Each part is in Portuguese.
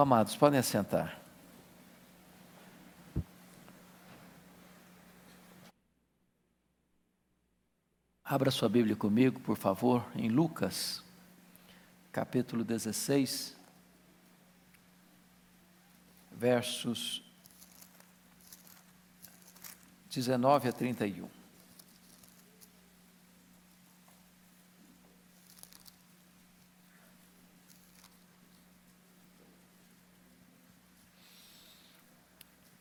amados, podem assentar. Abra sua Bíblia comigo, por favor, em Lucas, capítulo 16, versos 19 a 31.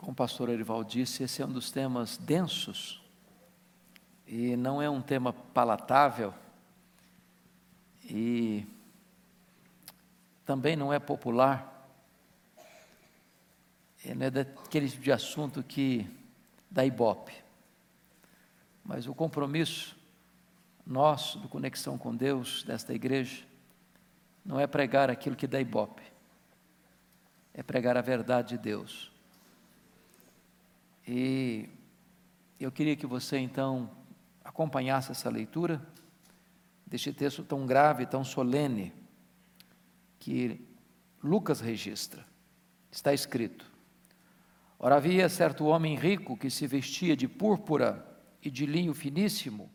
Como o pastor Erival disse, esse é um dos temas densos e não é um tema palatável e também não é popular. E não é daquele tipo de assunto que dá ibope. Mas o compromisso nosso do Conexão com Deus, desta igreja, não é pregar aquilo que dá ibope, é pregar a verdade de Deus. E eu queria que você então acompanhasse essa leitura deste texto tão grave, tão solene, que Lucas registra. Está escrito: Ora, havia certo homem rico que se vestia de púrpura e de linho finíssimo,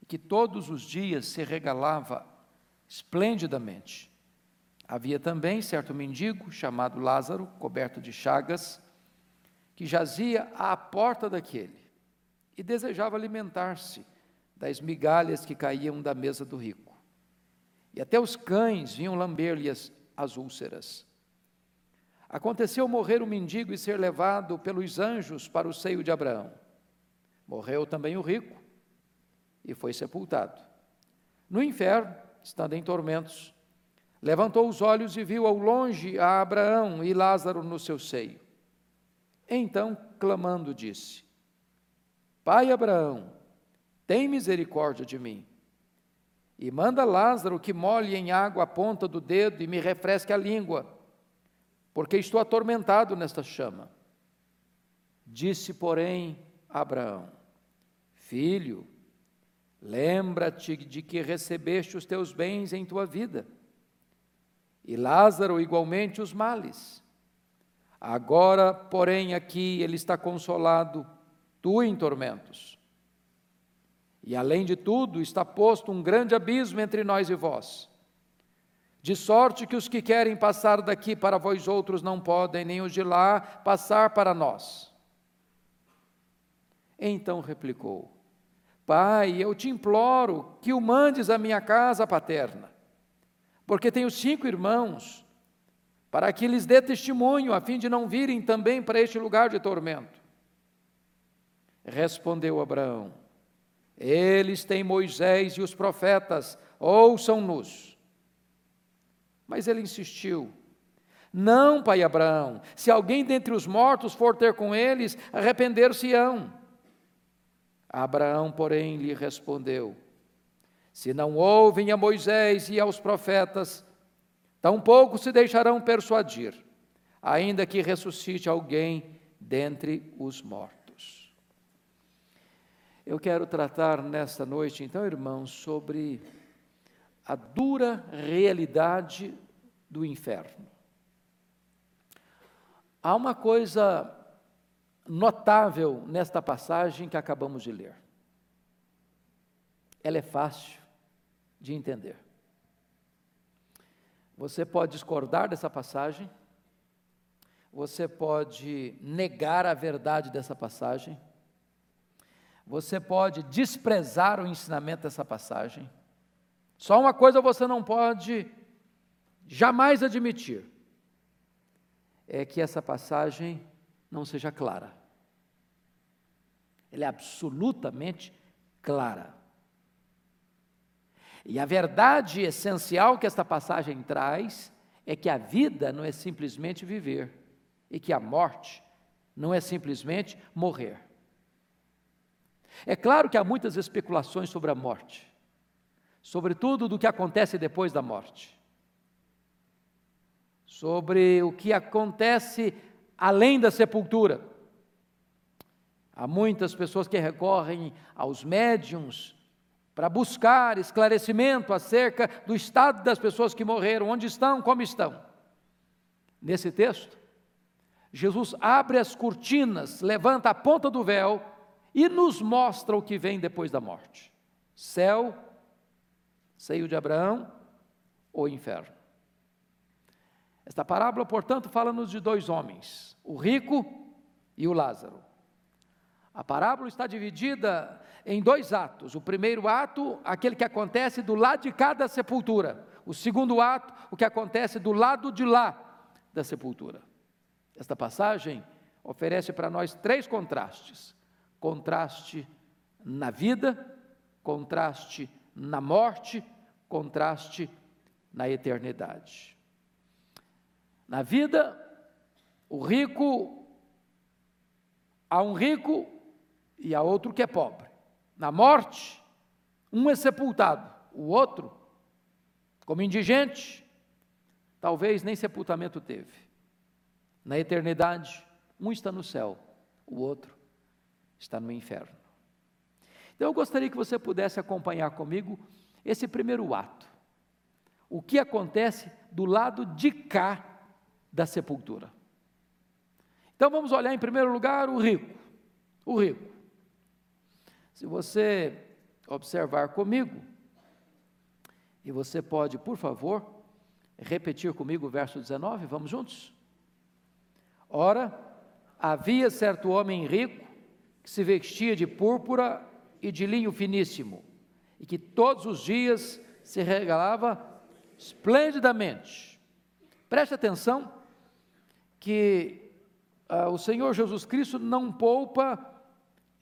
e que todos os dias se regalava esplendidamente. Havia também certo mendigo chamado Lázaro, coberto de chagas, que jazia à porta daquele e desejava alimentar-se das migalhas que caíam da mesa do rico. E até os cães vinham lamber-lhe as, as úlceras. Aconteceu morrer o mendigo e ser levado pelos anjos para o seio de Abraão. Morreu também o rico e foi sepultado. No inferno, estando em tormentos, levantou os olhos e viu ao longe a Abraão e Lázaro no seu seio. Então, clamando, disse: Pai Abraão, tem misericórdia de mim. E manda Lázaro que molhe em água a ponta do dedo e me refresque a língua, porque estou atormentado nesta chama. Disse, porém, Abraão: Filho, lembra-te de que recebeste os teus bens em tua vida, e Lázaro igualmente os males. Agora, porém, aqui ele está consolado, tu em tormentos. E além de tudo, está posto um grande abismo entre nós e vós. De sorte que os que querem passar daqui para vós outros não podem, nem os de lá passar para nós. Então replicou: Pai, eu te imploro que o mandes à minha casa paterna, porque tenho cinco irmãos para que lhes dê testemunho, a fim de não virem também para este lugar de tormento. Respondeu Abraão: Eles têm Moisés e os profetas, ouçam-nos. Mas ele insistiu: Não, pai Abraão, se alguém dentre os mortos for ter com eles, arrepender-se-ão. Abraão, porém, lhe respondeu: Se não ouvem a Moisés e aos profetas, Tampouco se deixarão persuadir, ainda que ressuscite alguém dentre os mortos. Eu quero tratar nesta noite, então, irmãos, sobre a dura realidade do inferno. Há uma coisa notável nesta passagem que acabamos de ler. Ela é fácil de entender. Você pode discordar dessa passagem, você pode negar a verdade dessa passagem, você pode desprezar o ensinamento dessa passagem. Só uma coisa você não pode jamais admitir: é que essa passagem não seja clara. Ela é absolutamente clara. E a verdade essencial que esta passagem traz é que a vida não é simplesmente viver e que a morte não é simplesmente morrer. É claro que há muitas especulações sobre a morte, sobretudo do que acontece depois da morte, sobre o que acontece além da sepultura. Há muitas pessoas que recorrem aos médiums para buscar esclarecimento acerca do estado das pessoas que morreram, onde estão, como estão. nesse texto, Jesus abre as cortinas, levanta a ponta do véu e nos mostra o que vem depois da morte: céu, seio de Abraão ou inferno. Esta parábola, portanto, fala-nos de dois homens, o rico e o Lázaro. A parábola está dividida em dois atos. O primeiro ato, aquele que acontece do lado de cá da sepultura. O segundo ato, o que acontece do lado de lá da sepultura. Esta passagem oferece para nós três contrastes: contraste na vida, contraste na morte, contraste na eternidade. Na vida, o rico, há um rico e há outro que é pobre. Na morte, um é sepultado, o outro, como indigente, talvez nem sepultamento teve. Na eternidade, um está no céu, o outro está no inferno. Então eu gostaria que você pudesse acompanhar comigo esse primeiro ato. O que acontece do lado de cá da sepultura. Então vamos olhar em primeiro lugar o rico. O rico. Se você observar comigo, e você pode, por favor, repetir comigo o verso 19, vamos juntos? Ora, havia certo homem rico que se vestia de púrpura e de linho finíssimo, e que todos os dias se regalava esplendidamente. Preste atenção que ah, o Senhor Jesus Cristo não poupa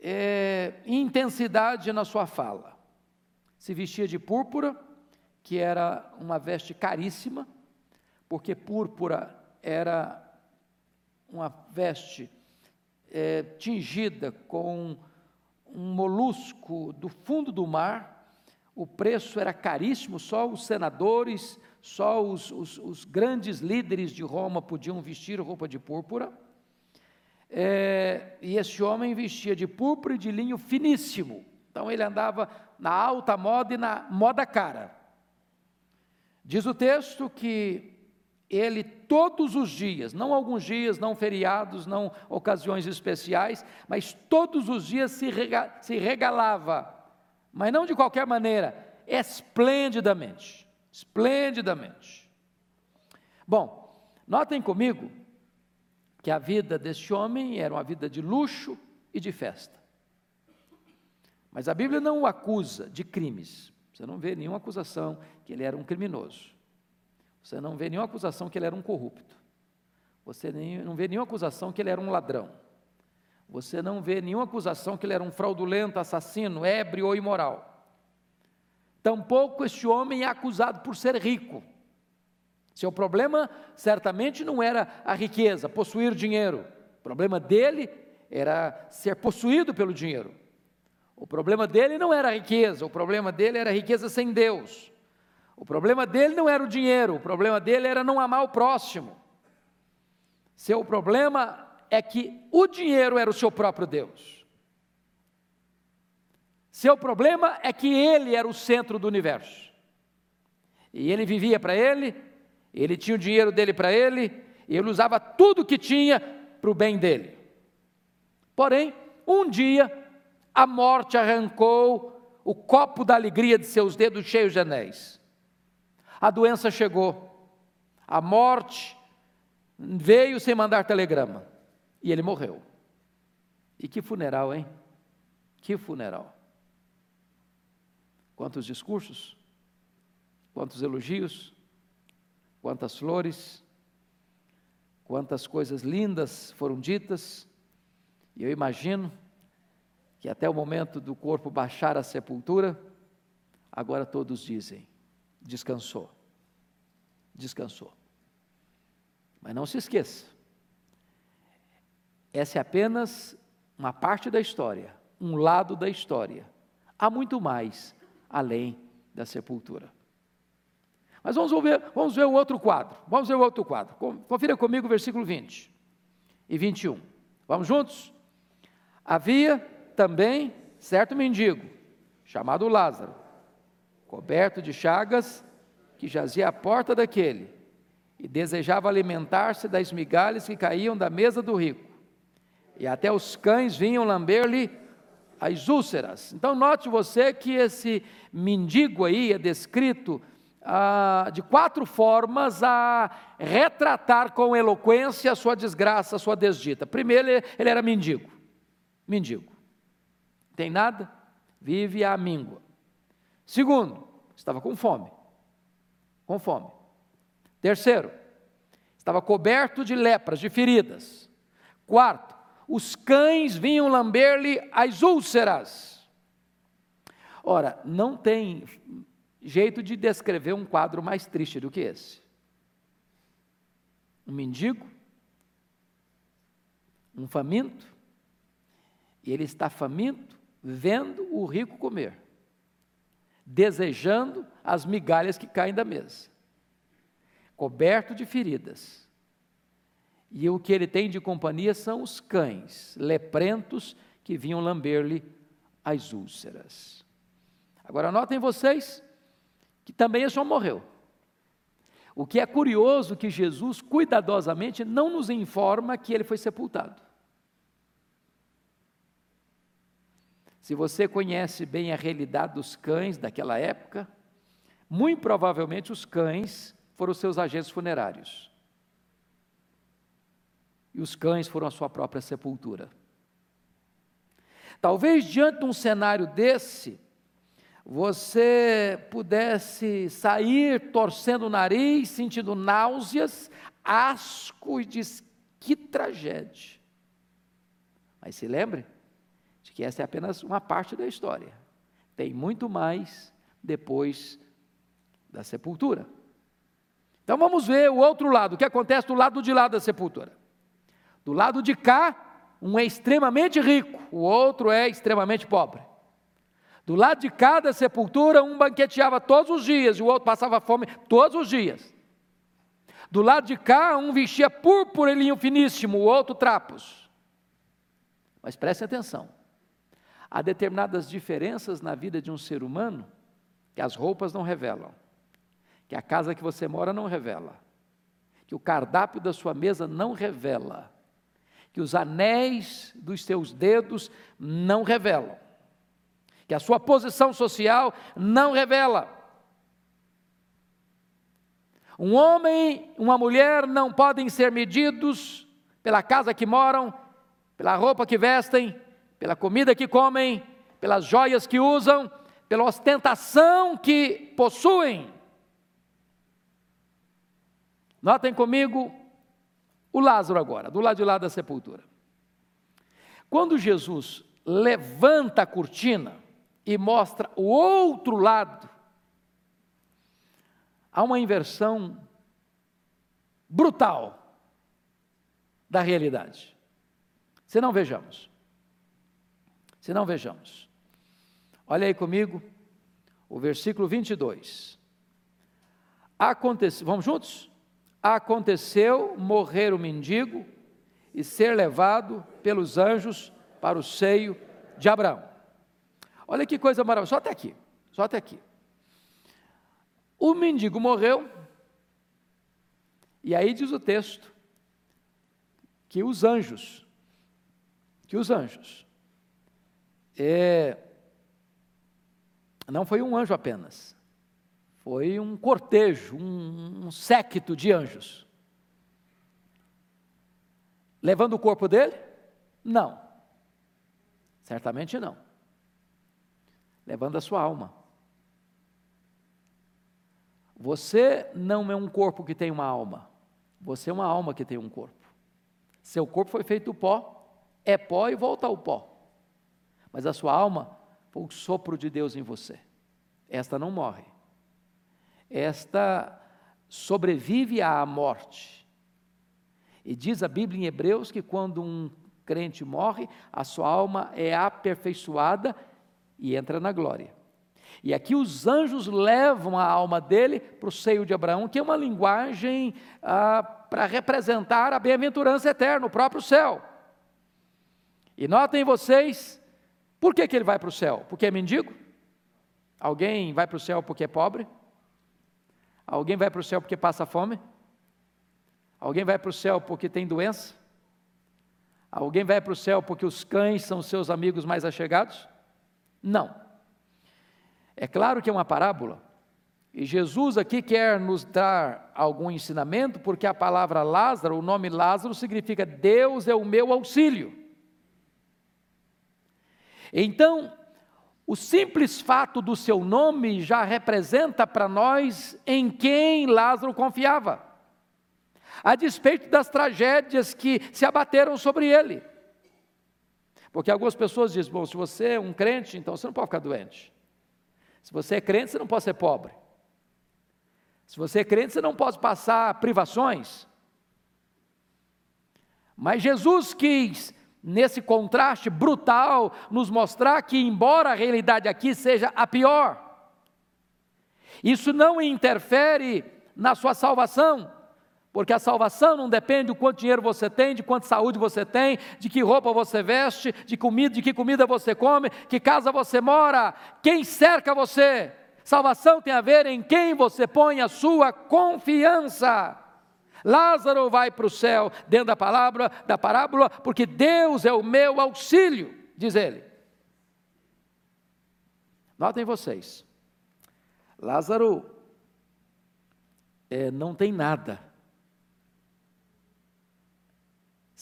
é, intensidade na sua fala. Se vestia de púrpura, que era uma veste caríssima, porque púrpura era uma veste é, tingida com um molusco do fundo do mar, o preço era caríssimo, só os senadores, só os, os, os grandes líderes de Roma podiam vestir roupa de púrpura. É, e esse homem vestia de púrpura e de linho finíssimo. Então ele andava na alta moda e na moda cara. Diz o texto que ele todos os dias, não alguns dias, não feriados, não ocasiões especiais, mas todos os dias se, rega, se regalava, mas não de qualquer maneira, esplendidamente. Esplendidamente. Bom, notem comigo que a vida deste homem era uma vida de luxo e de festa. Mas a Bíblia não o acusa de crimes. Você não vê nenhuma acusação que ele era um criminoso. Você não vê nenhuma acusação que ele era um corrupto. Você não vê nenhuma acusação que ele era um ladrão. Você não vê nenhuma acusação que ele era um fraudulento, assassino, ébrio ou imoral. Tampouco este homem é acusado por ser rico. Seu problema certamente não era a riqueza, possuir dinheiro. O problema dele era ser possuído pelo dinheiro. O problema dele não era a riqueza, o problema dele era a riqueza sem Deus. O problema dele não era o dinheiro, o problema dele era não amar o próximo. Seu problema é que o dinheiro era o seu próprio Deus. Seu problema é que ele era o centro do universo. E ele vivia para ele, ele tinha o dinheiro dele para ele, e ele usava tudo que tinha para o bem dele. Porém, um dia, a morte arrancou o copo da alegria de seus dedos cheios de anéis. A doença chegou, a morte veio sem mandar telegrama, e ele morreu. E que funeral, hein? Que funeral. Quantos discursos, quantos elogios, quantas flores, quantas coisas lindas foram ditas, e eu imagino que até o momento do corpo baixar à sepultura, agora todos dizem: descansou, descansou. Mas não se esqueça, essa é apenas uma parte da história, um lado da história. Há muito mais além da sepultura. Mas vamos ver, vamos ver o outro quadro. Vamos ver o outro quadro. Confira comigo o versículo 20 e 21. Vamos juntos? Havia também certo mendigo, chamado Lázaro, coberto de chagas, que jazia à porta daquele, e desejava alimentar-se das migalhas que caíam da mesa do rico. E até os cães vinham lamber-lhe as úlceras. Então, note você que esse mendigo aí é descrito ah, de quatro formas a retratar com eloquência a sua desgraça, a sua desdita. Primeiro, ele, era mendigo. Mendigo. Tem nada? Vive à míngua. Segundo, estava com fome. Com fome. Terceiro, estava coberto de lepras, de feridas. Quarto, os cães vinham lamber-lhe as úlceras. Ora, não tem jeito de descrever um quadro mais triste do que esse. Um mendigo, um faminto, e ele está faminto vendo o rico comer, desejando as migalhas que caem da mesa, coberto de feridas. E o que ele tem de companhia são os cães, leprentos, que vinham lamber-lhe as úlceras. Agora notem vocês que também homem morreu. O que é curioso que Jesus cuidadosamente não nos informa que ele foi sepultado. Se você conhece bem a realidade dos cães daquela época, muito provavelmente os cães foram seus agentes funerários. E os cães foram a sua própria sepultura. Talvez diante de um cenário desse, você pudesse sair torcendo o nariz, sentindo náuseas, asco e diz: que tragédia. Mas se lembre de que essa é apenas uma parte da história. Tem muito mais depois da sepultura. Então vamos ver o outro lado, o que acontece do lado de lá da sepultura. Do lado de cá, um é extremamente rico, o outro é extremamente pobre. Do lado de cada sepultura, um banqueteava todos os dias e o outro passava fome todos os dias. Do lado de cá, um vestia púrpura e linho finíssimo, o outro trapos. Mas preste atenção: há determinadas diferenças na vida de um ser humano que as roupas não revelam, que a casa que você mora não revela, que o cardápio da sua mesa não revela, que os anéis dos seus dedos não revelam que a sua posição social não revela. Um homem, uma mulher não podem ser medidos pela casa que moram, pela roupa que vestem, pela comida que comem, pelas joias que usam, pela ostentação que possuem. Notem comigo o Lázaro agora, do lado de lá da sepultura. Quando Jesus levanta a cortina, e mostra o outro lado, há uma inversão brutal da realidade. Se não vejamos. Se não vejamos. Olha aí comigo o versículo 22. Aconteceu, vamos juntos? Aconteceu morrer o mendigo e ser levado pelos anjos para o seio de Abraão. Olha que coisa maravilhosa, só até aqui, só até aqui. O mendigo morreu, e aí diz o texto que os anjos, que os anjos, é, não foi um anjo apenas, foi um cortejo, um, um séquito de anjos. Levando o corpo dele? Não, certamente não levando a sua alma. Você não é um corpo que tem uma alma, você é uma alma que tem um corpo. Seu corpo foi feito pó, é pó e volta ao pó. Mas a sua alma foi o sopro de Deus em você. Esta não morre. Esta sobrevive à morte. E diz a Bíblia em Hebreus que quando um crente morre, a sua alma é aperfeiçoada e entra na glória. E aqui os anjos levam a alma dele para o seio de Abraão, que é uma linguagem ah, para representar a bem-aventurança eterna, o próprio céu. E notem vocês, por que, que ele vai para o céu? Porque é mendigo? Alguém vai para o céu porque é pobre? Alguém vai para o céu porque passa fome? Alguém vai para o céu porque tem doença? Alguém vai para o céu porque os cães são seus amigos mais achegados? Não. É claro que é uma parábola. E Jesus aqui quer nos dar algum ensinamento, porque a palavra Lázaro, o nome Lázaro, significa Deus é o meu auxílio. Então, o simples fato do seu nome já representa para nós em quem Lázaro confiava, a despeito das tragédias que se abateram sobre ele. Porque algumas pessoas dizem: bom, se você é um crente, então você não pode ficar doente. Se você é crente, você não pode ser pobre. Se você é crente, você não pode passar privações. Mas Jesus quis, nesse contraste brutal, nos mostrar que, embora a realidade aqui seja a pior, isso não interfere na sua salvação, porque a salvação não depende do quanto dinheiro você tem, de quanta saúde você tem, de que roupa você veste, de comida, de que comida você come, que casa você mora, quem cerca você. Salvação tem a ver em quem você põe a sua confiança. Lázaro vai para o céu dentro da palavra, da parábola, porque Deus é o meu auxílio, diz ele. Notem vocês, Lázaro é, não tem nada,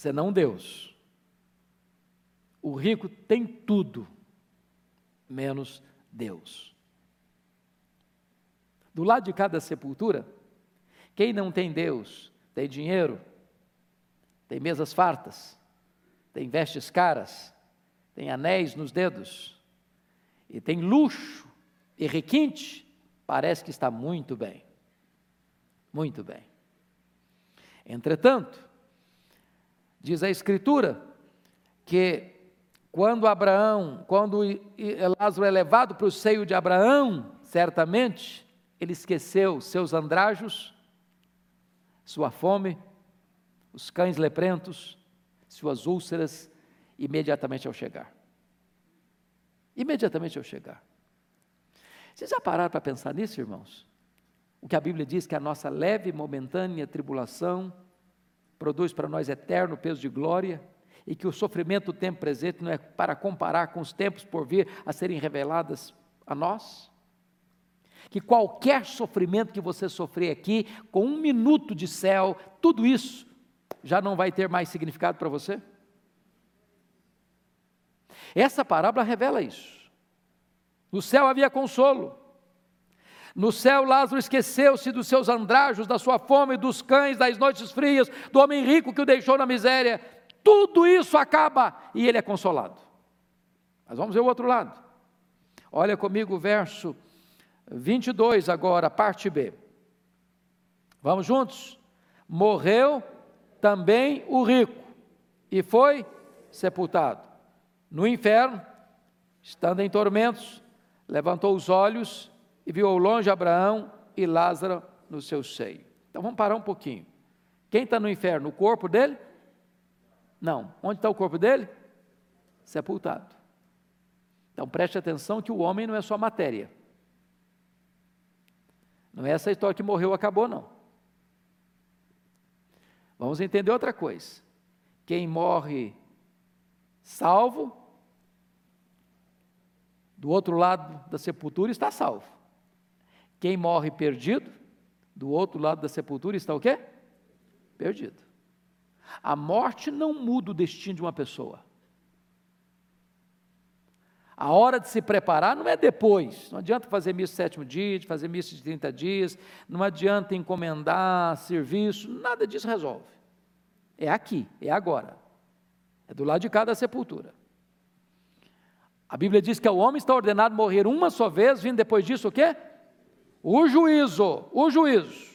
senão Deus. O rico tem tudo, menos Deus. Do lado de cada sepultura, quem não tem Deus, tem dinheiro, tem mesas fartas, tem vestes caras, tem anéis nos dedos, e tem luxo e requinte, parece que está muito bem. Muito bem. Entretanto, diz a Escritura que quando Abraão, quando Lázaro é levado para o seio de Abraão, certamente, ele esqueceu seus andrajos, sua fome, os cães leprentos, suas úlceras, imediatamente ao chegar. Imediatamente ao chegar. Vocês já pararam para pensar nisso, irmãos? O que a Bíblia diz que a nossa leve e momentânea tribulação produz para nós eterno peso de glória e que o sofrimento do tempo presente não é para comparar com os tempos por vir a serem reveladas a nós? que qualquer sofrimento que você sofrer aqui, com um minuto de céu, tudo isso já não vai ter mais significado para você? Essa parábola revela isso. No céu havia consolo. No céu, Lázaro esqueceu-se dos seus andrajos, da sua fome, dos cães, das noites frias, do homem rico que o deixou na miséria. Tudo isso acaba e ele é consolado. Mas vamos ver o outro lado. Olha comigo o verso 22 agora, parte B. Vamos juntos? Morreu também o rico e foi sepultado. No inferno, estando em tormentos, levantou os olhos e viu ao longe Abraão e Lázaro no seu seio. Então vamos parar um pouquinho. Quem está no inferno? O corpo dele? Não. Onde está o corpo dele? Sepultado. Então preste atenção que o homem não é só matéria. Não é essa história que morreu, acabou, não. Vamos entender outra coisa. Quem morre salvo, do outro lado da sepultura está salvo. Quem morre perdido, do outro lado da sepultura está o quê? Perdido. A morte não muda o destino de uma pessoa. A hora de se preparar não é depois. Não adianta fazer missa sétimo dia, de fazer missa de 30 dias, não adianta encomendar serviço, nada disso resolve. É aqui, é agora. É do lado de cada sepultura. A Bíblia diz que o homem está ordenado morrer uma só vez, vindo depois disso o quê? O juízo, o juízo.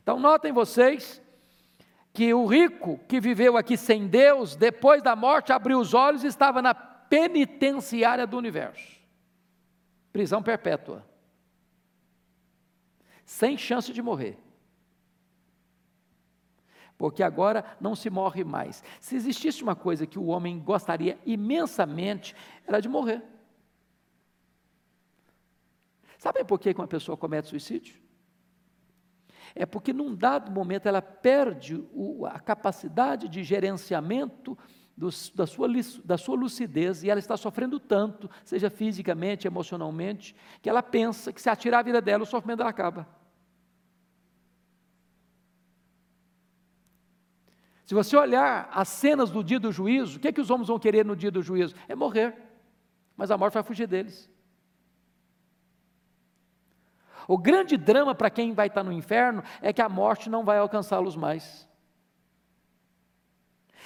Então notem vocês que o rico que viveu aqui sem Deus, depois da morte, abriu os olhos e estava na penitenciária do universo prisão perpétua sem chance de morrer. Porque agora não se morre mais. Se existisse uma coisa que o homem gostaria imensamente, era de morrer. Sabem por que uma pessoa comete suicídio? é porque num dado momento ela perde o, a capacidade de gerenciamento do, da, sua, da sua lucidez e ela está sofrendo tanto, seja fisicamente, emocionalmente, que ela pensa que se atirar a vida dela, o sofrimento dela acaba. Se você olhar as cenas do dia do juízo, o que, é que os homens vão querer no dia do juízo? É morrer, mas a morte vai fugir deles. O grande drama para quem vai estar no inferno é que a morte não vai alcançá-los mais.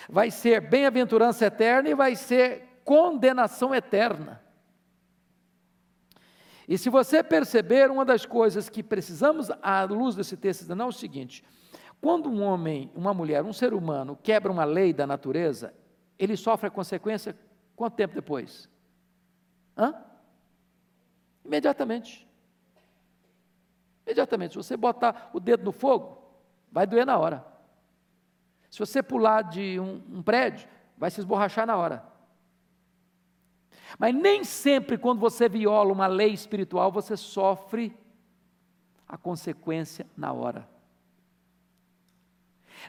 Vai ser bem-aventurança eterna e vai ser condenação eterna. E se você perceber, uma das coisas que precisamos, à luz desse texto, não é o seguinte: quando um homem, uma mulher, um ser humano quebra uma lei da natureza, ele sofre a consequência quanto tempo depois? Hã? Imediatamente. Imediatamente. Se você botar o dedo no fogo, vai doer na hora. Se você pular de um, um prédio, vai se esborrachar na hora. Mas nem sempre, quando você viola uma lei espiritual, você sofre a consequência na hora.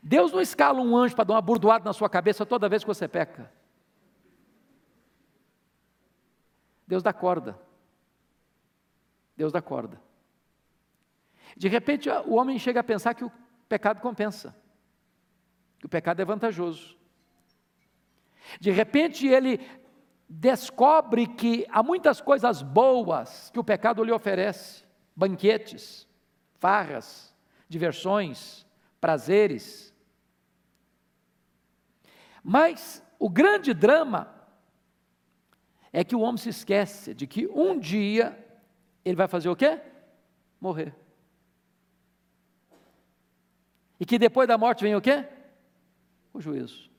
Deus não escala um anjo para dar uma burdoada na sua cabeça toda vez que você peca. Deus dá corda. Deus dá corda. De repente, o homem chega a pensar que o pecado compensa, que o pecado é vantajoso. De repente, ele descobre que há muitas coisas boas que o pecado lhe oferece: banquetes, farras, diversões, prazeres. Mas o grande drama é que o homem se esquece de que um dia ele vai fazer o quê? Morrer. E que depois da morte vem o quê? O juízo.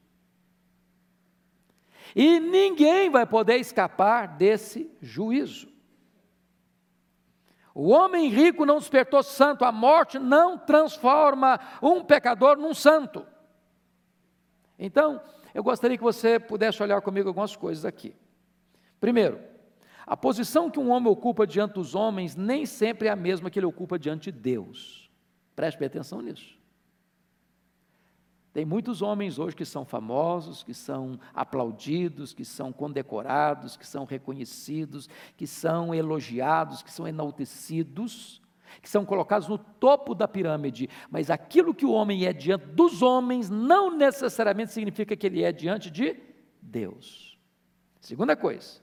E ninguém vai poder escapar desse juízo. O homem rico não despertou santo, a morte não transforma um pecador num santo. Então, eu gostaria que você pudesse olhar comigo algumas coisas aqui. Primeiro, a posição que um homem ocupa diante dos homens nem sempre é a mesma que ele ocupa diante de Deus. Preste atenção nisso. Tem muitos homens hoje que são famosos, que são aplaudidos, que são condecorados, que são reconhecidos, que são elogiados, que são enaltecidos, que são colocados no topo da pirâmide, mas aquilo que o homem é diante dos homens não necessariamente significa que ele é diante de Deus. Segunda coisa,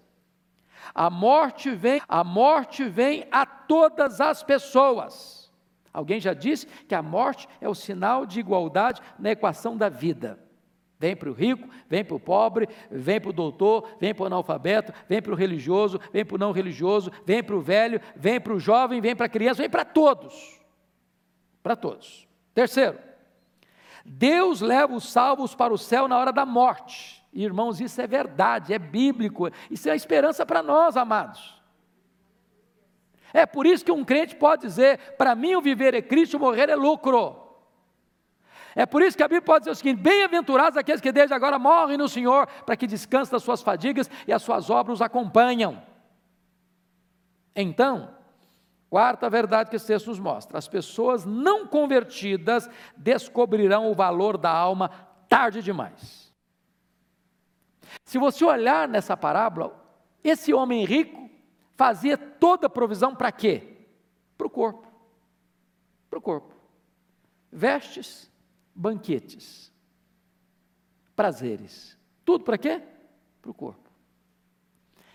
a morte vem, a morte vem a todas as pessoas. Alguém já disse que a morte é o sinal de igualdade na equação da vida. Vem para o rico, vem para o pobre, vem para o doutor, vem para o analfabeto, vem para o religioso, vem para o não religioso, vem para o velho, vem para o jovem, vem para a criança, vem para todos. Para todos. Terceiro, Deus leva os salvos para o céu na hora da morte. Irmãos, isso é verdade, é bíblico, isso é a esperança para nós, amados. É por isso que um crente pode dizer: para mim o viver é Cristo, o morrer é lucro. É por isso que a Bíblia pode dizer o seguinte: bem-aventurados aqueles que desde agora morrem no Senhor, para que descansem das suas fadigas e as suas obras os acompanham. Então, quarta verdade que esse texto nos mostra: as pessoas não convertidas descobrirão o valor da alma tarde demais. Se você olhar nessa parábola, esse homem rico fazia toda a provisão para quê? Para o corpo. Para o corpo. Vestes, banquetes, prazeres. Tudo para quê? Para o corpo.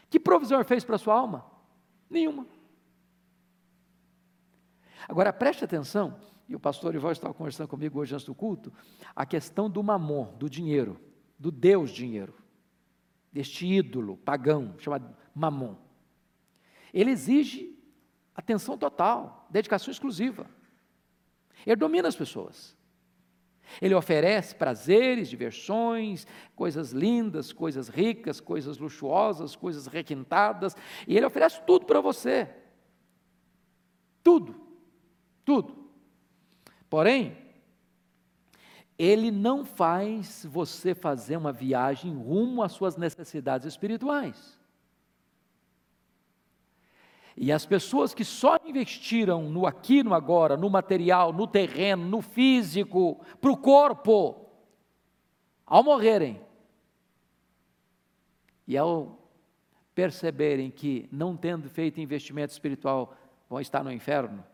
Que provisão ele fez para a sua alma? Nenhuma. Agora preste atenção, e o pastor Ivan estava conversando comigo hoje antes do culto, a questão do mamon, do dinheiro, do Deus dinheiro, deste ídolo pagão chamado mamon. Ele exige atenção total, dedicação exclusiva. Ele domina as pessoas. Ele oferece prazeres, diversões, coisas lindas, coisas ricas, coisas luxuosas, coisas requintadas, e ele oferece tudo para você. Tudo. Tudo. Porém, ele não faz você fazer uma viagem rumo às suas necessidades espirituais. E as pessoas que só investiram no aqui, no agora, no material, no terreno, no físico, para o corpo, ao morrerem, e ao perceberem que, não tendo feito investimento espiritual, vão estar no inferno,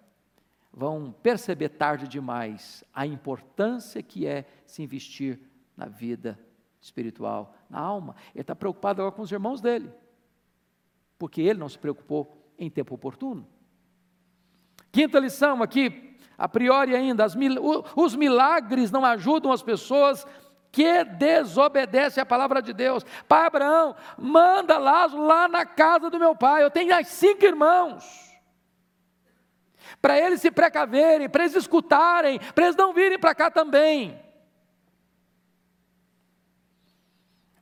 vão perceber tarde demais a importância que é se investir na vida espiritual, na alma. Ele está preocupado agora com os irmãos dele, porque ele não se preocupou em tempo oportuno. Quinta lição aqui, a priori ainda, mil, os milagres não ajudam as pessoas que desobedecem à palavra de Deus. Pai Abraão, manda Lázaro lá na casa do meu pai, eu tenho cinco irmãos. Para eles se precaverem, para eles escutarem, para eles não virem para cá também.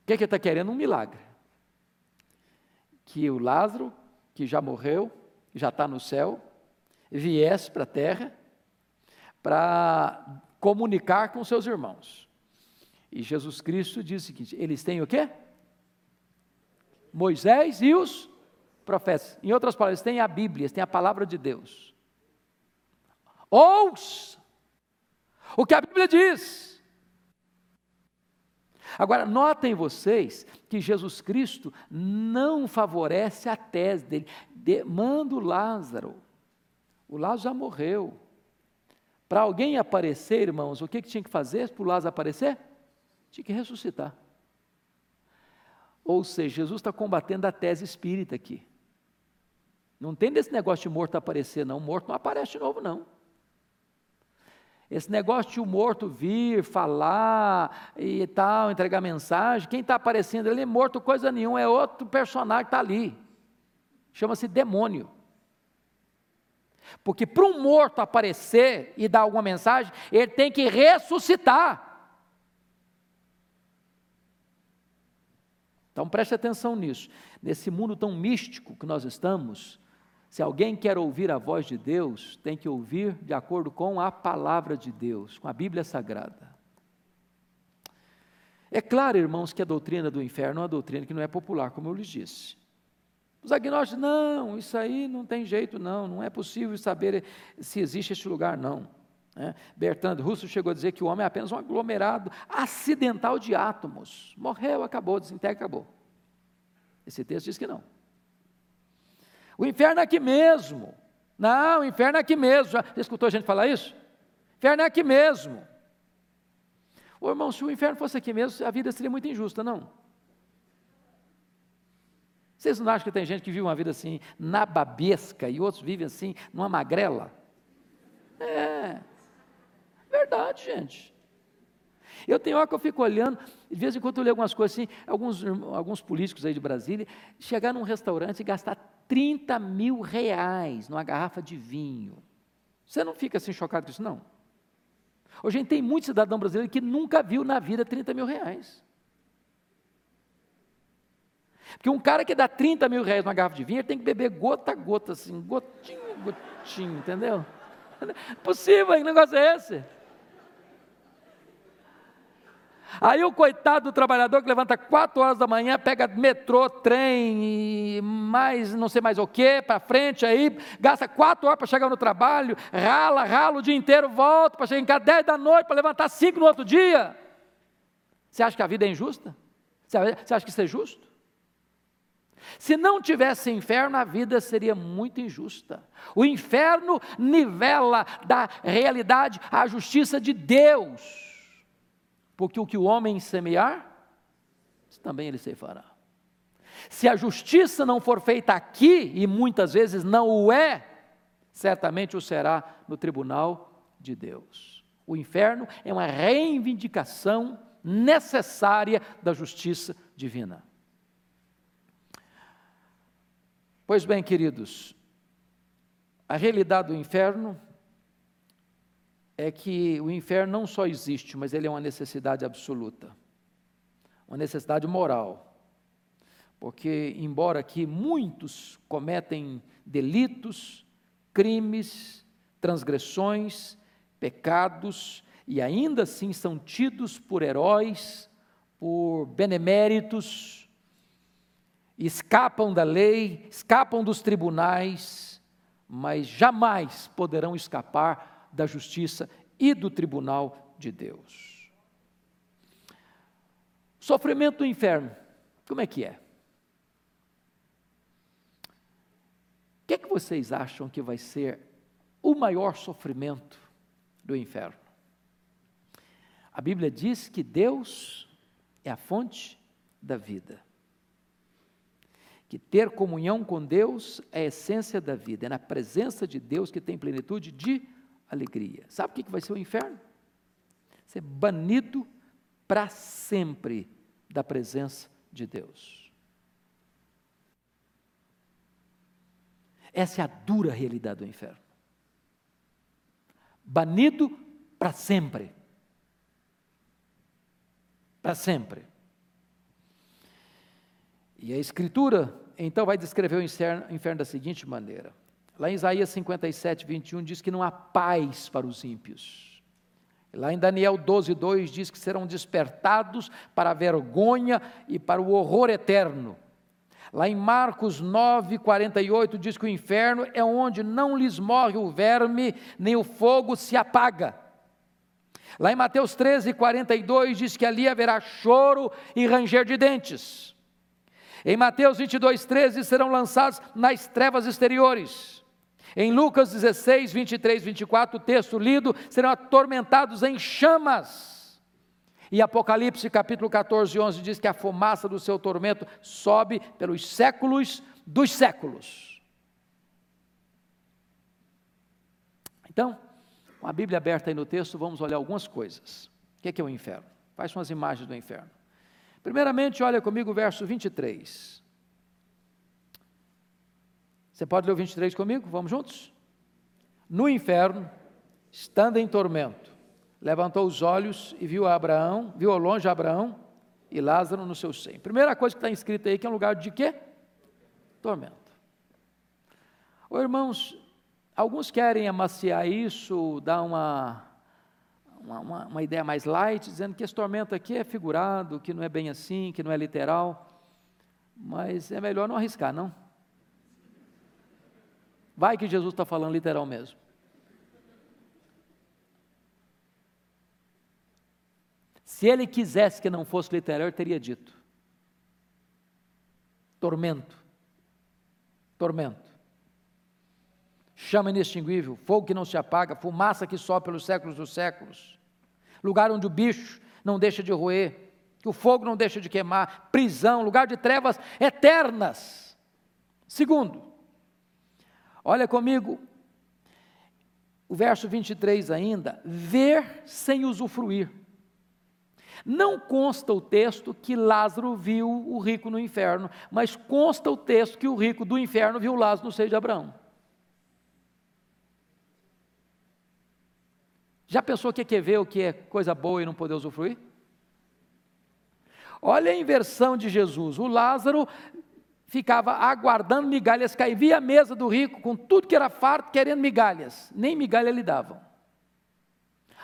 O que, é que está querendo? Um milagre. Que o Lázaro que já morreu, já está no céu, viesse para a terra para comunicar com seus irmãos. E Jesus Cristo diz o seguinte: eles têm o quê? Moisés e os profetas. Em outras palavras, têm a Bíblia, têm a palavra de Deus. Ouça o que a Bíblia diz. Agora, notem vocês que Jesus Cristo não favorece a tese dele. De, manda o Lázaro. O Lázaro já morreu. Para alguém aparecer, irmãos, o que, que tinha que fazer para o Lázaro aparecer? Tinha que ressuscitar. Ou seja, Jesus está combatendo a tese espírita aqui. Não tem desse negócio de morto aparecer, não. Morto não aparece de novo, não. Esse negócio de o morto vir, falar e tal, entregar mensagem, quem está aparecendo ali é morto coisa nenhuma, é outro personagem que está ali. Chama-se demônio. Porque para um morto aparecer e dar alguma mensagem, ele tem que ressuscitar. Então preste atenção nisso. Nesse mundo tão místico que nós estamos, se alguém quer ouvir a voz de Deus, tem que ouvir de acordo com a palavra de Deus, com a Bíblia Sagrada. É claro, irmãos, que a doutrina do inferno é uma doutrina que não é popular, como eu lhes disse. Os agnósticos, não, isso aí não tem jeito, não, não é possível saber se existe este lugar, não. É, Bertrand Russell chegou a dizer que o homem é apenas um aglomerado acidental de átomos. Morreu, acabou, desintegra, acabou. Esse texto diz que não. O inferno é aqui mesmo. Não, o inferno é aqui mesmo. Já escutou a gente falar isso? O inferno é aqui mesmo. Ô irmão, se o inferno fosse aqui mesmo, a vida seria muito injusta, não? Vocês não acham que tem gente que vive uma vida assim, na babesca, e outros vivem assim, numa magrela? É, verdade, gente. Eu tenho hora que eu fico olhando, de vez em quando eu leio algumas coisas assim, alguns, alguns políticos aí de Brasília, chegar num restaurante e gastar 30 mil reais numa garrafa de vinho. Você não fica assim chocado com isso, não? Hoje a gente tem muito cidadão brasileiro que nunca viu na vida 30 mil reais. Porque um cara que dá 30 mil reais numa garrafa de vinho, ele tem que beber gota a gota, assim, gotinho, gotinho, entendeu? Possível, que negócio é esse? Aí o coitado do trabalhador que levanta quatro horas da manhã, pega metrô, trem e mais não sei mais o que, para frente aí, gasta quatro horas para chegar no trabalho, rala, rala o dia inteiro, volta para chegar em casa dez da noite, para levantar cinco no outro dia. Você acha que a vida é injusta? Você acha que isso é justo? Se não tivesse inferno, a vida seria muito injusta. O inferno nivela da realidade a justiça de Deus. Porque o que o homem semear, também ele ceifará. Se a justiça não for feita aqui, e muitas vezes não o é, certamente o será no tribunal de Deus. O inferno é uma reivindicação necessária da justiça divina. Pois bem, queridos, a realidade do inferno é que o inferno não só existe, mas ele é uma necessidade absoluta, uma necessidade moral. Porque, embora aqui muitos cometem delitos, crimes, transgressões, pecados, e ainda assim são tidos por heróis, por beneméritos, escapam da lei, escapam dos tribunais, mas jamais poderão escapar da justiça e do tribunal de Deus. Sofrimento do inferno, como é que é? O que é que vocês acham que vai ser o maior sofrimento do inferno? A Bíblia diz que Deus é a fonte da vida. Que ter comunhão com Deus é a essência da vida, é na presença de Deus que tem plenitude de alegria. Sabe o que vai ser o inferno? Ser banido para sempre da presença de Deus. Essa é a dura realidade do inferno. Banido para sempre. Para sempre. E a Escritura, então, vai descrever o inferno, o inferno da seguinte maneira: Lá em Isaías 57, 21 diz que não há paz para os ímpios. Lá em Daniel 12, 2 diz que serão despertados para a vergonha e para o horror eterno. Lá em Marcos 9, 48 diz que o inferno é onde não lhes morre o verme, nem o fogo se apaga. Lá em Mateus 13, 42 diz que ali haverá choro e ranger de dentes. Em Mateus 22, 13 serão lançados nas trevas exteriores. Em Lucas 16, 23, 24, o texto lido, serão atormentados em chamas. E Apocalipse capítulo 14, 11 diz que a fumaça do seu tormento sobe pelos séculos dos séculos. Então, com a Bíblia aberta aí no texto, vamos olhar algumas coisas. O que é, que é o inferno? Quais são as imagens do inferno? Primeiramente, olha comigo o verso 23. Você pode ler o 23 comigo? Vamos juntos? No inferno, estando em tormento, levantou os olhos e viu Abraão, viu ao longe Abraão e Lázaro no seu seio. Primeira coisa que está escrita aí que é um lugar de quê? Tormento. Ô, irmãos, alguns querem amaciar isso, dar uma, uma, uma, ideia mais light, dizendo que esse tormento aqui é figurado, que não é bem assim, que não é literal. Mas é melhor não arriscar, não? Vai que Jesus está falando literal mesmo. Se ele quisesse que não fosse literal, ele teria dito: tormento, tormento, chama inextinguível, fogo que não se apaga, fumaça que sobe pelos séculos dos séculos, lugar onde o bicho não deixa de roer, que o fogo não deixa de queimar, prisão, lugar de trevas eternas. Segundo, Olha comigo, o verso 23 ainda, ver sem usufruir. Não consta o texto que Lázaro viu o rico no inferno, mas consta o texto que o rico do inferno viu Lázaro no seio de Abraão. Já pensou que é ver o que é coisa boa e não poder usufruir? Olha a inversão de Jesus. O Lázaro ficava aguardando migalhas cair, via a mesa do rico com tudo que era farto, querendo migalhas, nem migalha lhe davam.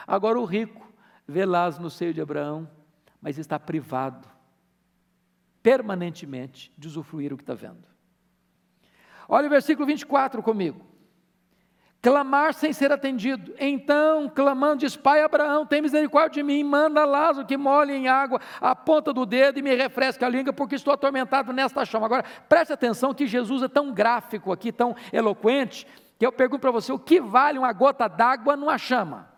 Agora o rico vê Lázaro no seio de Abraão, mas está privado permanentemente de usufruir o que está vendo. Olha o versículo 24 comigo clamar sem ser atendido. Então, clamando, diz: Pai Abraão, tem misericórdia de mim, manda Lázaro que molhe em água a ponta do dedo e me refresque a língua, porque estou atormentado nesta chama. Agora, preste atenção que Jesus é tão gráfico aqui, tão eloquente, que eu pergunto para você: o que vale uma gota d'água numa chama?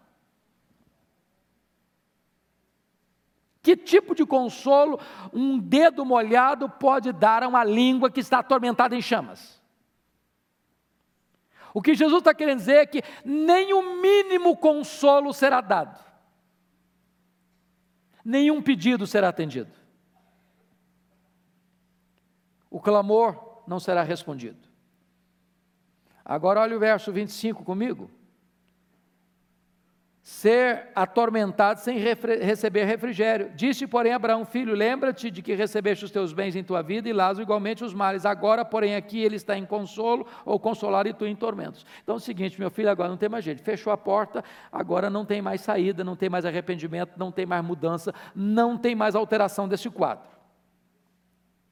Que tipo de consolo um dedo molhado pode dar a uma língua que está atormentada em chamas? O que Jesus está querendo dizer é que nem o mínimo consolo será dado, nenhum pedido será atendido, o clamor não será respondido. Agora olha o verso 25 comigo ser atormentado sem refre receber refrigério. Disse, porém, Abraão, filho, lembra-te de que recebeste os teus bens em tua vida e Lázaro igualmente os males. Agora, porém, aqui ele está em consolo ou consolar e tu em tormentos. Então é o seguinte, meu filho, agora não tem mais jeito. Fechou a porta, agora não tem mais saída, não tem mais arrependimento, não tem mais mudança, não tem mais alteração desse quadro.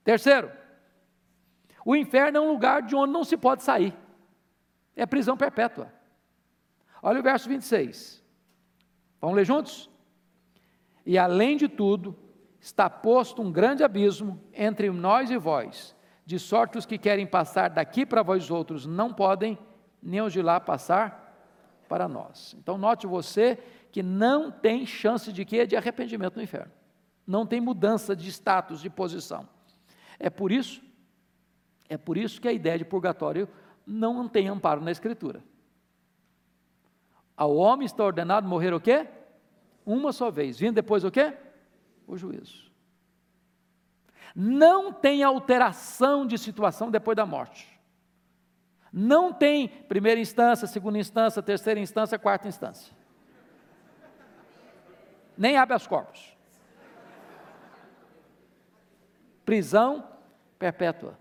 Terceiro, O inferno é um lugar de onde não se pode sair. É prisão perpétua. Olha o verso 26. Vamos ler juntos? E além de tudo, está posto um grande abismo entre nós e vós, de sorte os que querem passar daqui para vós outros não podem, nem os de lá passar para nós. Então note você que não tem chance de quê? De arrependimento no inferno. Não tem mudança de status, de posição. É por isso, é por isso que a ideia de purgatório não tem amparo na Escritura. Ao homem está ordenado morrer o quê? Uma só vez. Vindo depois o quê? O juízo. Não tem alteração de situação depois da morte. Não tem primeira instância, segunda instância, terceira instância, quarta instância. Nem habeas corpus. Prisão perpétua.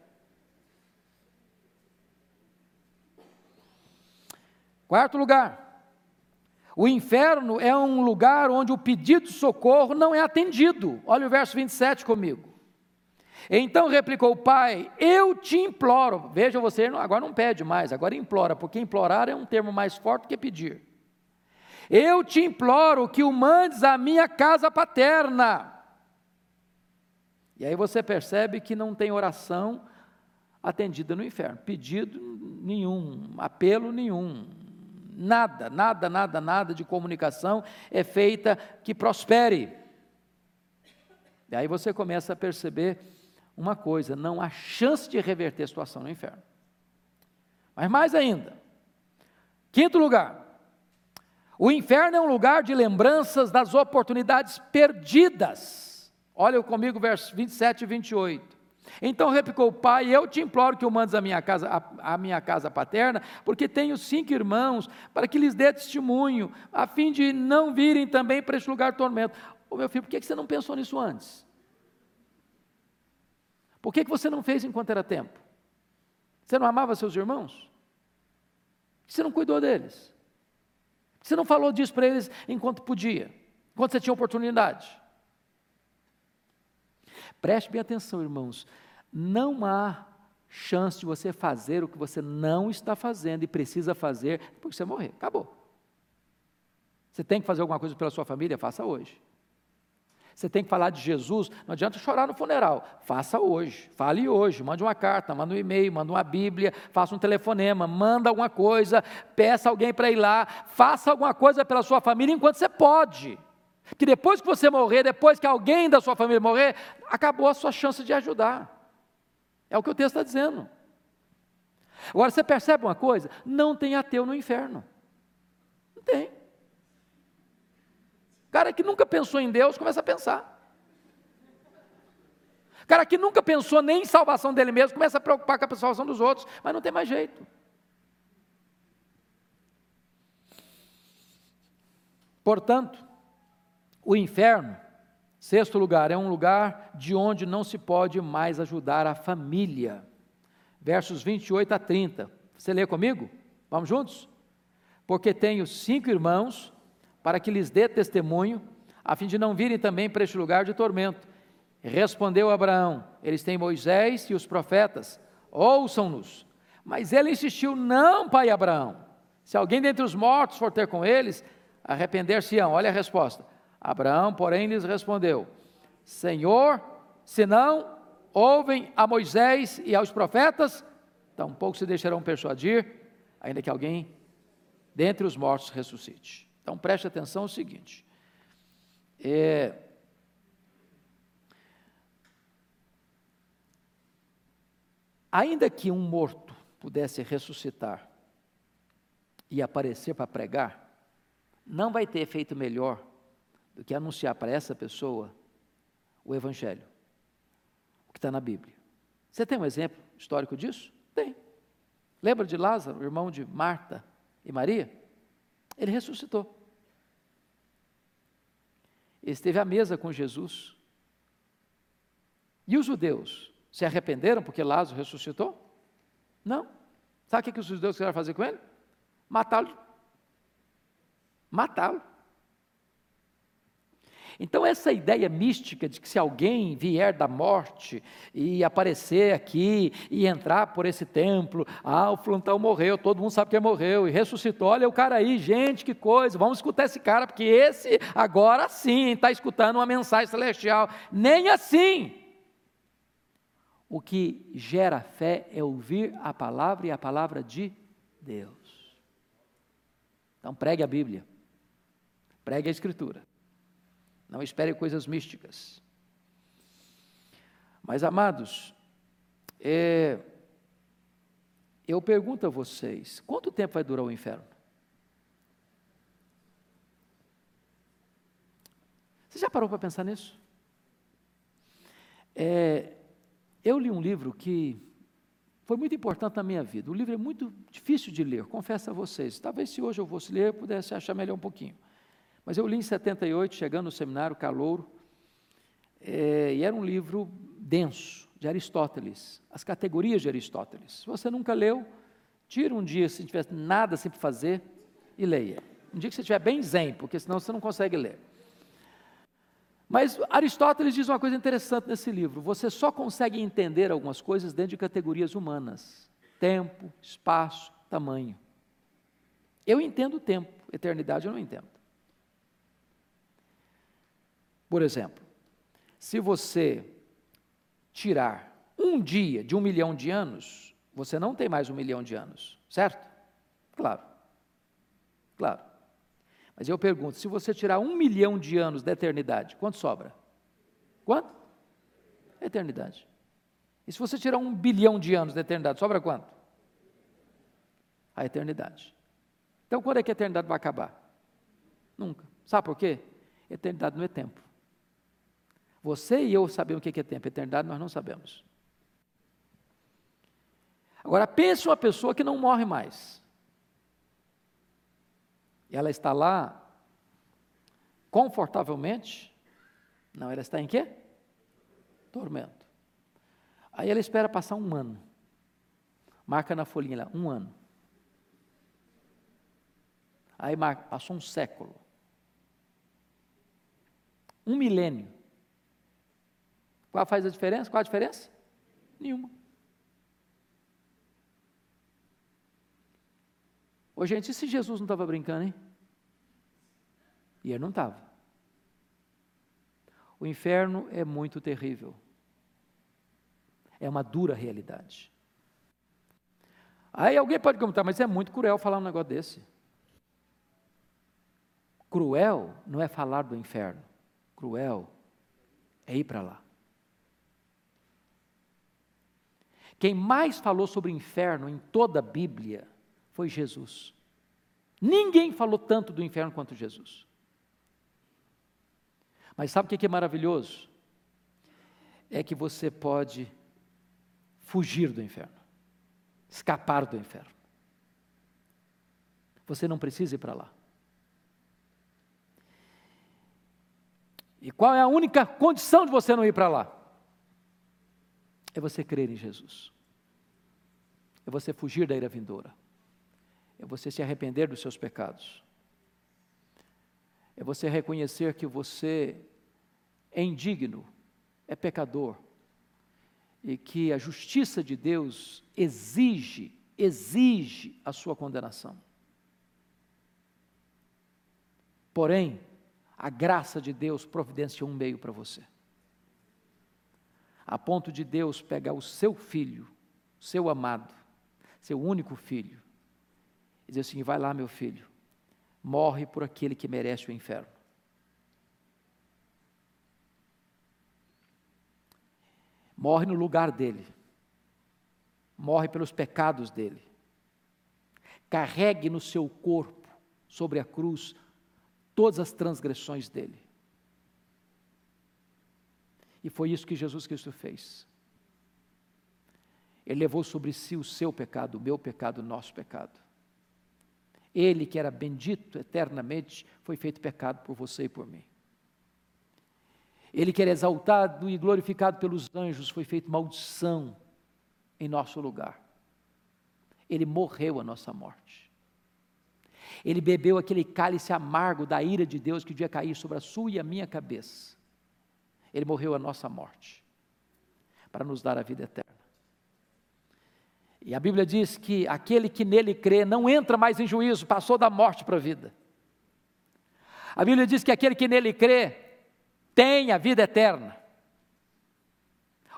Quarto lugar, o inferno é um lugar onde o pedido de socorro não é atendido. Olha o verso 27 comigo. Então replicou o pai: Eu te imploro. Veja, você agora não pede mais, agora implora, porque implorar é um termo mais forte que pedir. Eu te imploro que o mandes à minha casa paterna. E aí você percebe que não tem oração atendida no inferno, pedido nenhum, apelo nenhum, nada, nada, nada, nada de comunicação é feita que prospere. E aí você começa a perceber uma coisa: não há chance de reverter a situação no inferno. Mas mais ainda, quinto lugar, o inferno é um lugar de lembranças das oportunidades perdidas. Olha comigo, versos 27 e 28. Então replicou o pai: Eu te imploro que o mandes à minha casa, à, minha casa paterna, porque tenho cinco irmãos, para que lhes dê testemunho, a fim de não virem também para este lugar tormento. Ô meu filho, por que você não pensou nisso antes? Por que você não fez enquanto era tempo? Você não amava seus irmãos? Você não cuidou deles? Você não falou disso para eles enquanto podia, enquanto você tinha oportunidade? Preste bem atenção, irmãos. Não há chance de você fazer o que você não está fazendo e precisa fazer porque você morrer. Acabou. Você tem que fazer alguma coisa pela sua família? Faça hoje. Você tem que falar de Jesus, não adianta chorar no funeral. Faça hoje, fale hoje, mande uma carta, mande um e-mail, mande uma Bíblia, faça um telefonema, manda alguma coisa, peça alguém para ir lá, faça alguma coisa pela sua família enquanto você pode. Porque depois que você morrer, depois que alguém da sua família morrer, acabou a sua chance de ajudar. É o que o texto está dizendo. Agora você percebe uma coisa? Não tem ateu no inferno. Não tem cara que nunca pensou em Deus começa a pensar. cara que nunca pensou nem em salvação dele mesmo começa a preocupar com a salvação dos outros, mas não tem mais jeito. Portanto, o inferno, sexto lugar, é um lugar de onde não se pode mais ajudar a família. Versos 28 a 30. Você lê comigo? Vamos juntos? Porque tenho cinco irmãos para que lhes dê testemunho, a fim de não virem também para este lugar de tormento. Respondeu Abraão: Eles têm Moisés e os profetas, ouçam-nos. Mas ele insistiu: Não, pai Abraão. Se alguém dentre os mortos for ter com eles, arrepender-se-ão. Olha a resposta. Abraão, porém, lhes respondeu: Senhor, se não ouvem a Moisés e aos profetas, tampouco se deixarão persuadir, ainda que alguém dentre os mortos ressuscite. Então preste atenção o seguinte: é, ainda que um morto pudesse ressuscitar e aparecer para pregar, não vai ter efeito melhor do que anunciar para essa pessoa o Evangelho, o que está na Bíblia. Você tem um exemplo histórico disso? Tem. Lembra de Lázaro, irmão de Marta e Maria? Ele ressuscitou. Ele esteve à mesa com Jesus. E os judeus se arrependeram porque Lázaro ressuscitou? Não. Sabe o que os judeus quiseram fazer com ele? Matá-lo. Matá-lo. Então, essa ideia mística de que se alguém vier da morte e aparecer aqui e entrar por esse templo, ah, o Flantão morreu, todo mundo sabe que morreu e ressuscitou, olha o cara aí, gente, que coisa, vamos escutar esse cara, porque esse agora sim está escutando uma mensagem celestial. Nem assim. O que gera fé é ouvir a palavra e a palavra de Deus. Então, pregue a Bíblia, pregue a Escritura. Não espere coisas místicas. Mas, amados, é, eu pergunto a vocês: quanto tempo vai durar o inferno? Você já parou para pensar nisso? É, eu li um livro que foi muito importante na minha vida. O livro é muito difícil de ler, confesso a vocês. Talvez se hoje eu fosse ler, eu pudesse achar melhor um pouquinho. Mas eu li em 78, chegando no seminário Calouro, é, e era um livro denso, de Aristóteles, as categorias de Aristóteles. Se você nunca leu, tira um dia, se não tiver nada assim para fazer, e leia. Um dia que você estiver bem zen, porque senão você não consegue ler. Mas Aristóteles diz uma coisa interessante nesse livro: você só consegue entender algumas coisas dentro de categorias humanas: tempo, espaço, tamanho. Eu entendo o tempo, eternidade eu não entendo. Por exemplo, se você tirar um dia de um milhão de anos, você não tem mais um milhão de anos, certo? Claro. Claro. Mas eu pergunto: se você tirar um milhão de anos da eternidade, quanto sobra? Quanto? Eternidade. E se você tirar um bilhão de anos da eternidade, sobra quanto? A eternidade. Então, quando é que a eternidade vai acabar? Nunca. Sabe por quê? Eternidade não é tempo. Você e eu sabemos o que é tempo, eternidade nós não sabemos. Agora pense uma pessoa que não morre mais. Ela está lá confortavelmente. Não, ela está em quê? Tormento. Aí ela espera passar um ano. Marca na folhinha lá, um ano. Aí marca, passou um século. Um milênio. Qual faz a diferença? Qual a diferença? Nenhuma. Ô gente, e se Jesus não estava brincando, hein? E ele não estava. O inferno é muito terrível. É uma dura realidade. Aí alguém pode comentar, mas é muito cruel falar um negócio desse. Cruel não é falar do inferno. Cruel é ir para lá. Quem mais falou sobre o inferno em toda a Bíblia foi Jesus. Ninguém falou tanto do inferno quanto Jesus. Mas sabe o que é maravilhoso? É que você pode fugir do inferno, escapar do inferno. Você não precisa ir para lá. E qual é a única condição de você não ir para lá? É você crer em Jesus é você fugir da ira vindoura, é você se arrepender dos seus pecados, é você reconhecer que você é indigno, é pecador, e que a justiça de Deus exige, exige a sua condenação. Porém, a graça de Deus providenciou um meio para você. A ponto de Deus pegar o seu filho, seu amado, seu único filho, e dizer assim: vai lá, meu filho, morre por aquele que merece o inferno. Morre no lugar dele, morre pelos pecados dele, carregue no seu corpo, sobre a cruz, todas as transgressões dele. E foi isso que Jesus Cristo fez. Ele levou sobre si o seu pecado, o meu pecado, o nosso pecado. Ele, que era bendito eternamente, foi feito pecado por você e por mim. Ele, que era exaltado e glorificado pelos anjos, foi feito maldição em nosso lugar. Ele morreu a nossa morte. Ele bebeu aquele cálice amargo da ira de Deus que devia cair sobre a sua e a minha cabeça. Ele morreu a nossa morte, para nos dar a vida eterna. E a Bíblia diz que aquele que nele crê não entra mais em juízo, passou da morte para a vida. A Bíblia diz que aquele que nele crê tem a vida eterna.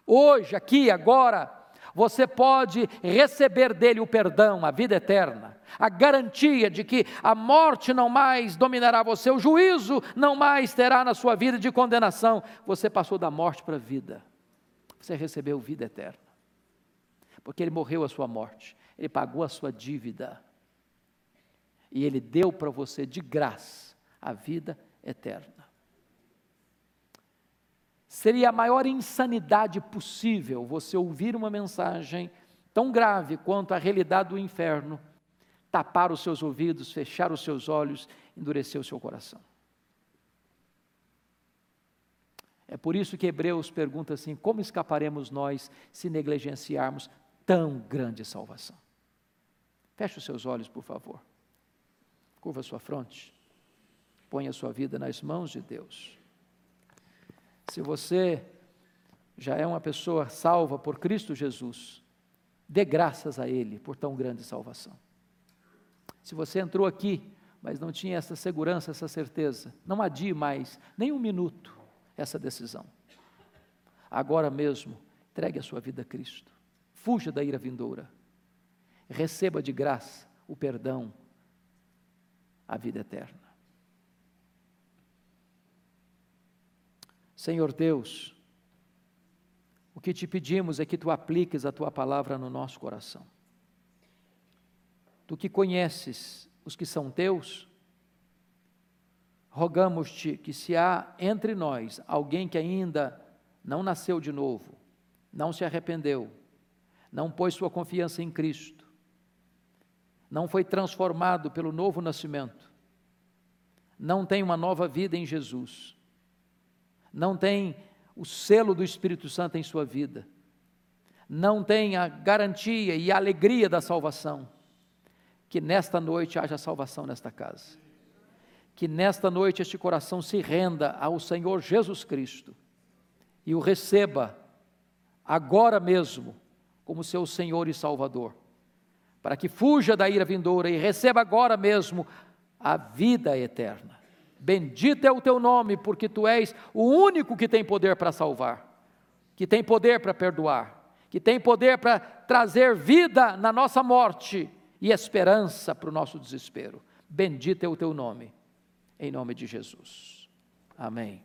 Hoje, aqui, agora, você pode receber dele o perdão, a vida eterna, a garantia de que a morte não mais dominará você, o juízo não mais terá na sua vida de condenação. Você passou da morte para a vida, você recebeu vida eterna, porque ele morreu a sua morte, ele pagou a sua dívida, e ele deu para você de graça a vida eterna. Seria a maior insanidade possível você ouvir uma mensagem tão grave quanto a realidade do inferno, tapar os seus ouvidos, fechar os seus olhos, endurecer o seu coração. É por isso que Hebreus pergunta assim: como escaparemos nós se negligenciarmos tão grande salvação? Feche os seus olhos, por favor. Curva sua fronte. Ponha a sua vida nas mãos de Deus. Se você já é uma pessoa salva por Cristo Jesus, dê graças a Ele por tão grande salvação. Se você entrou aqui, mas não tinha essa segurança, essa certeza, não adie mais, nem um minuto, essa decisão. Agora mesmo, entregue a sua vida a Cristo. Fuja da ira vindoura. Receba de graça o perdão, a vida eterna. Senhor Deus, o que te pedimos é que tu apliques a tua palavra no nosso coração. Tu que conheces os que são teus, rogamos-te que se há entre nós alguém que ainda não nasceu de novo, não se arrependeu, não pôs sua confiança em Cristo, não foi transformado pelo novo nascimento, não tem uma nova vida em Jesus, não tem o selo do Espírito Santo em sua vida, não tem a garantia e a alegria da salvação, que nesta noite haja salvação nesta casa. Que nesta noite este coração se renda ao Senhor Jesus Cristo e o receba agora mesmo como seu Senhor e Salvador, para que fuja da ira vindoura e receba agora mesmo a vida eterna. Bendito é o teu nome, porque tu és o único que tem poder para salvar, que tem poder para perdoar, que tem poder para trazer vida na nossa morte e esperança para o nosso desespero. Bendito é o teu nome, em nome de Jesus. Amém.